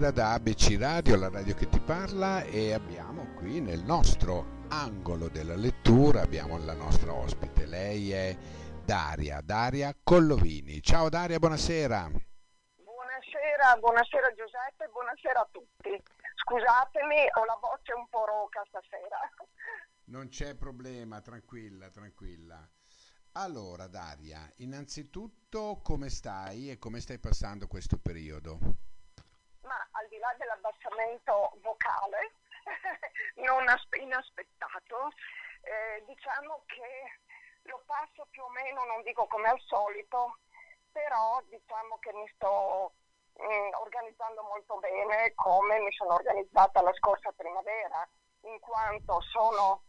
buonasera da ABC Radio, la radio che ti parla e abbiamo qui nel nostro angolo della lettura, abbiamo la nostra ospite, lei è Daria, Daria Collovini. Ciao Daria, buonasera. Buonasera, buonasera Giuseppe, buonasera a tutti. Scusatemi, ho la voce un po' roca stasera. Non c'è problema, tranquilla, tranquilla. Allora Daria, innanzitutto come stai e come stai passando questo periodo? Là dell'abbassamento vocale, non inaspettato, eh, diciamo che lo passo più o meno, non dico come al solito, però diciamo che mi sto eh, organizzando molto bene come mi sono organizzata la scorsa primavera, in quanto sono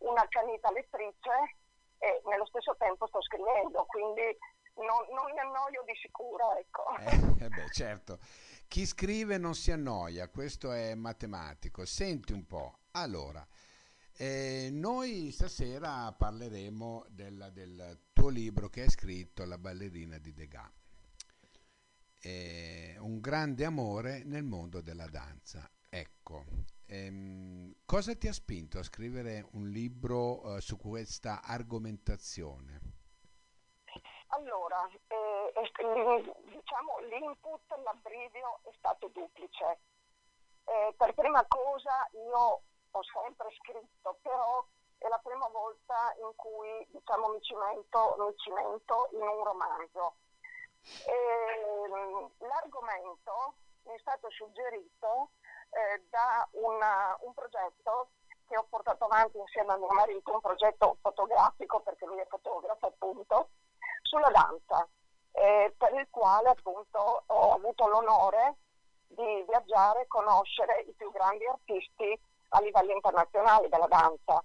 una canita lettrice e nello stesso tempo sto scrivendo, quindi non, non mi annoio di sicuro. Ecco. Eh, eh, beh, certo. Chi scrive non si annoia, questo è matematico. Senti un po', allora, eh, noi stasera parleremo della, del tuo libro che hai scritto, La ballerina di Degas. Eh, un grande amore nel mondo della danza. Ecco, ehm, cosa ti ha spinto a scrivere un libro eh, su questa argomentazione? Allora, eh, diciamo l'input, l'abbrivio è stato duplice. Eh, per prima cosa io ho sempre scritto, però è la prima volta in cui diciamo, mi, cimento, mi cimento in un romanzo. E, ehm, l'argomento mi è stato suggerito eh, da una, un progetto che ho portato avanti insieme a mio marito, un progetto fotografico perché lui è fotografo appunto, sulla danza, eh, per il quale appunto ho avuto l'onore di viaggiare e conoscere i più grandi artisti a livello internazionale della danza.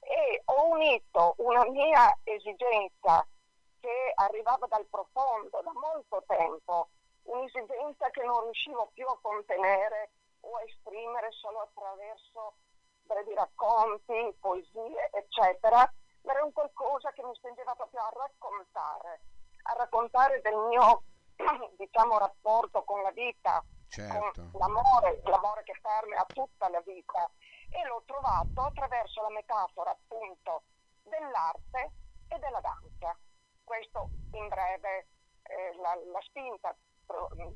E ho unito una mia esigenza che arrivava dal profondo da molto tempo, un'esigenza che non riuscivo più a contenere o a esprimere solo attraverso brevi racconti, poesie, eccetera, ma era un qualcosa che mi spingeva proprio a raccontare, a raccontare del mio diciamo, rapporto con la vita, certo. con l'amore, l'amore che permea tutta la vita e l'ho trovato attraverso la metafora appunto dell'arte e della danza. Questo in breve eh, la, la, spinta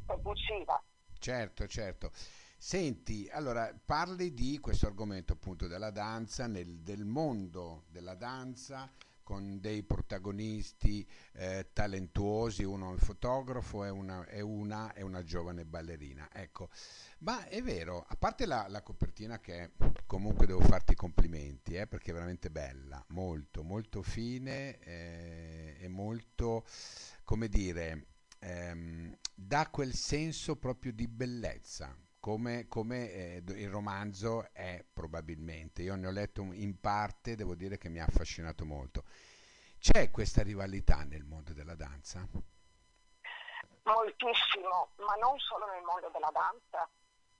propulsiva. Certo, certo. Senti, allora parli di questo argomento appunto della danza, nel, del mondo della danza con dei protagonisti eh, talentuosi, uno è un fotografo e una, è una, è una giovane ballerina. Ecco, ma è vero, a parte la, la copertina che comunque devo farti i complimenti, eh, perché è veramente bella, molto, molto fine eh, e molto, come dire, ehm, dà quel senso proprio di bellezza, come, come eh, il romanzo è probabilmente. Io ne ho letto in parte, devo dire che mi ha affascinato molto. C'è questa rivalità nel mondo della danza? Moltissimo, ma non solo nel mondo della danza.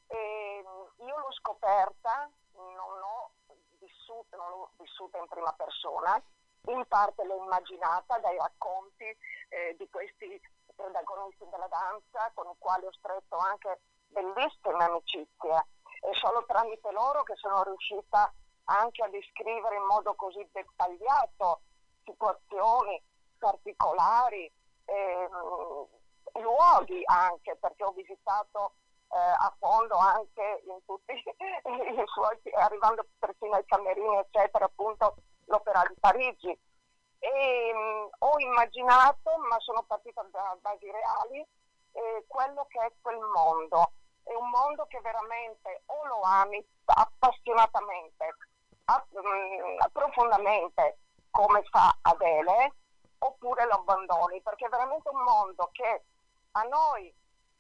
E io l'ho scoperta, non l'ho vissuta, non l'ho vissuta in prima persona, in parte l'ho immaginata dai racconti eh, di questi protagonisti della danza con i quali ho stretto anche bellissime amicizie e solo tramite loro che sono riuscita anche a descrivere in modo così dettagliato situazioni particolari, ehm, luoghi anche, perché ho visitato eh, a fondo anche in tutti i suoi, arrivando persino ai camerini, eccetera, appunto l'Opera di Parigi. E, mh, mm, ho immaginato, ma sono partita da basi reali, eh, quello che è quel mondo è un mondo che veramente o lo ami appassionatamente, app- mm, profondamente, come fa Adele, oppure lo abbandoni, perché è veramente un mondo che a noi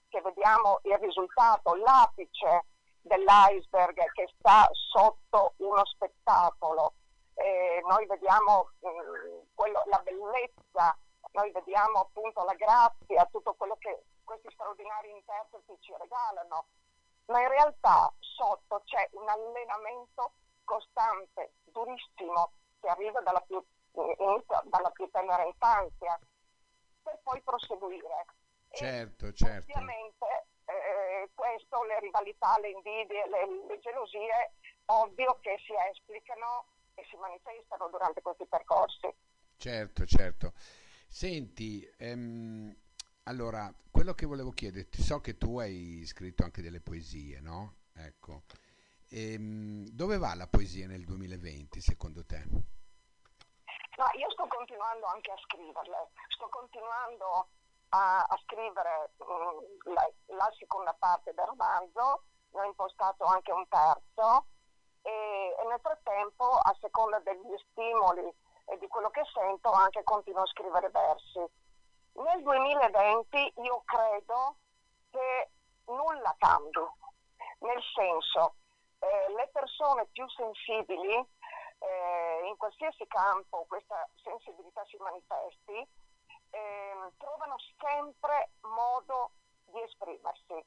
che vediamo il risultato, l'apice dell'iceberg che sta sotto uno spettacolo, eh, noi vediamo mm, quello, la bellezza, noi vediamo appunto la grazia, tutto quello che questi straordinari interpreti ci regalano, ma in realtà sotto c'è un allenamento costante, durissimo, che arriva dalla più, dalla più tenera infanzia, per poi proseguire. Certo, e certo. Ovviamente eh, questo le rivalità, le invidie, le, le gelosie, ovvio che si esplicano e si manifestano durante questi percorsi. Certo, certo. Senti, ehm, allora, quello che volevo chiederti, so che tu hai scritto anche delle poesie, no? Ecco. Ehm, dove va la poesia nel 2020 secondo te? No, io sto continuando anche a scriverle, sto continuando a, a scrivere um, la, la, seconda parte del romanzo, ne ho impostato anche un terzo e, e nel frattempo, a seconda degli stimoli e di quello che sento, anche continuo a scrivere versi. Nel 2020 io credo che nulla cambi, nel senso eh, le persone più sensibili eh, in qualsiasi campo questa sensibilità si manifesti, eh, trovano sempre modo di esprimersi.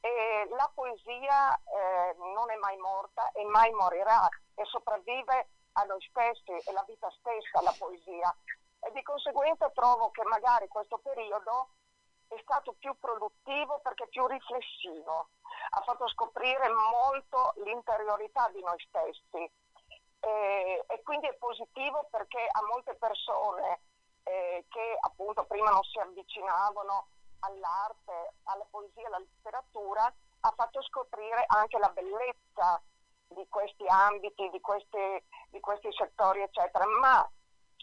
E la poesia eh, non è mai morta e mai morirà e sopravvive a noi stessi e la vita stessa la poesia. E di conseguenza trovo che magari questo periodo è stato più produttivo perché più riflessivo, ha fatto scoprire molto l'interiorità di noi stessi e, e quindi è positivo perché a molte persone eh, che appunto prima non si avvicinavano all'arte, alla poesia, alla letteratura, ha fatto scoprire anche la bellezza di questi ambiti, di questi, di questi settori, eccetera. Ma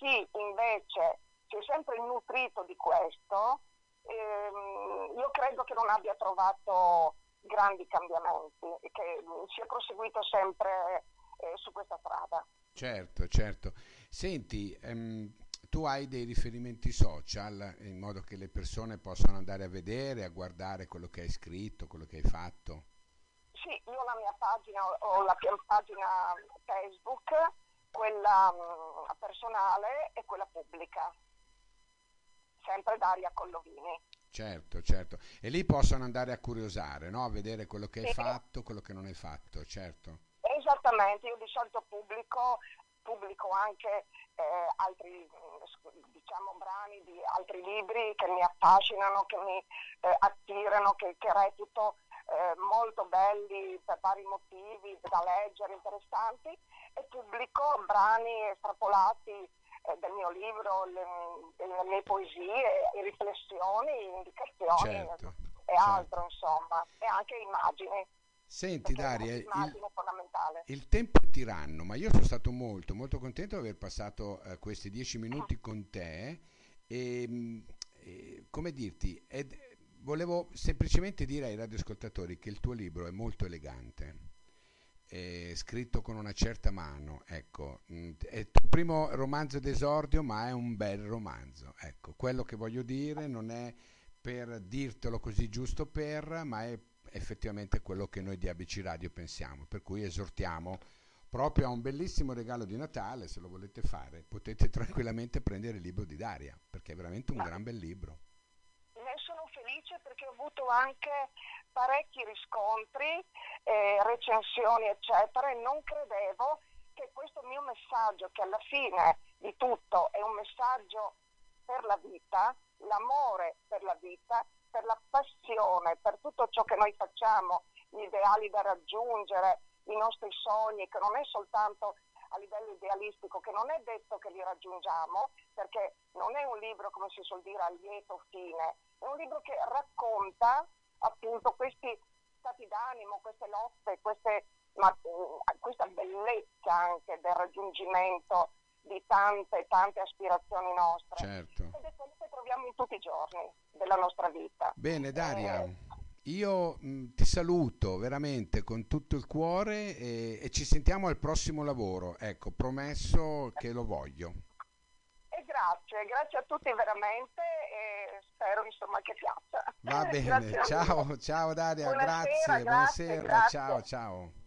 chi invece si è sempre nutrito di questo, ehm, io credo che non abbia trovato grandi cambiamenti e che sia proseguito sempre eh, su questa strada. Certo, certo. Senti, ehm, tu hai dei riferimenti social in modo che le persone possano andare a vedere, a guardare quello che hai scritto, quello che hai fatto? Sì, io ho la mia pagina, ho la mia pagina Facebook, quella mh, mm, personale e quella pubblica, sempre Daria Collovini. Certo, certo. E lì possono andare a curiosare, no? a vedere quello che hai fatto, quello che non hai fatto, certo. Esattamente, io di solito pubblico, pubblico anche eh, altri diciamo, brani di altri libri che mi affascinano, che mi eh, attirano, che, che reputo eh, molto belli per vari motivi da leggere, interessanti, e pubblico brani estrapolati eh, del mio libro, le, delle mie poesie, riflessioni, indicazioni certo, e certo. altro, insomma, e anche immagini. Senti Daria, il, il, tempo è tiranno, ma io sono stato molto molto contento di aver passato eh, questi dieci minuti con te e, mm, e come dirti, ed, volevo semplicemente dire ai radioascoltatori che il tuo libro è molto elegante, è scritto con una certa mano, ecco, mm, è il tuo primo romanzo d'esordio ma è un bel romanzo, ecco, quello che voglio dire non è per dirtelo così giusto per, ma è effettivamente quello che noi di ABC Radio pensiamo, per cui esortiamo proprio a un bellissimo regalo di Natale, se lo volete fare, potete tranquillamente prendere il libro di Daria, perché è veramente un gran bel libro. Ne sono felice perché ho avuto anche parecchi riscontri, eh, recensioni, eccetera, e non credevo che questo mio messaggio, che alla fine di tutto è un messaggio per la vita, l'amore per la vita, per la passione, per tutto ciò che noi facciamo, gli ideali da raggiungere, i nostri sogni, che non è soltanto a livello idealistico, che non è detto che li raggiungiamo, perché non è un libro, come si suol dire, a lieto fine, è un libro che racconta appunto questi stati d'animo, queste lotte, queste, ma, questa bellezza anche del raggiungimento di tante, tante aspirazioni nostre. Certo. Ed è quello che troviamo in tutti i giorni della nostra vita. Bene, Daria. Eh, io mh, ti saluto veramente con tutto il cuore e, e, ci sentiamo al prossimo lavoro. Ecco, promesso che lo voglio. E grazie, grazie a tutti veramente e spero insomma che piaccia. Va bene, ciao, ciao Daria, buonasera, grazie, grazie, buonasera, grazie. ciao, ciao.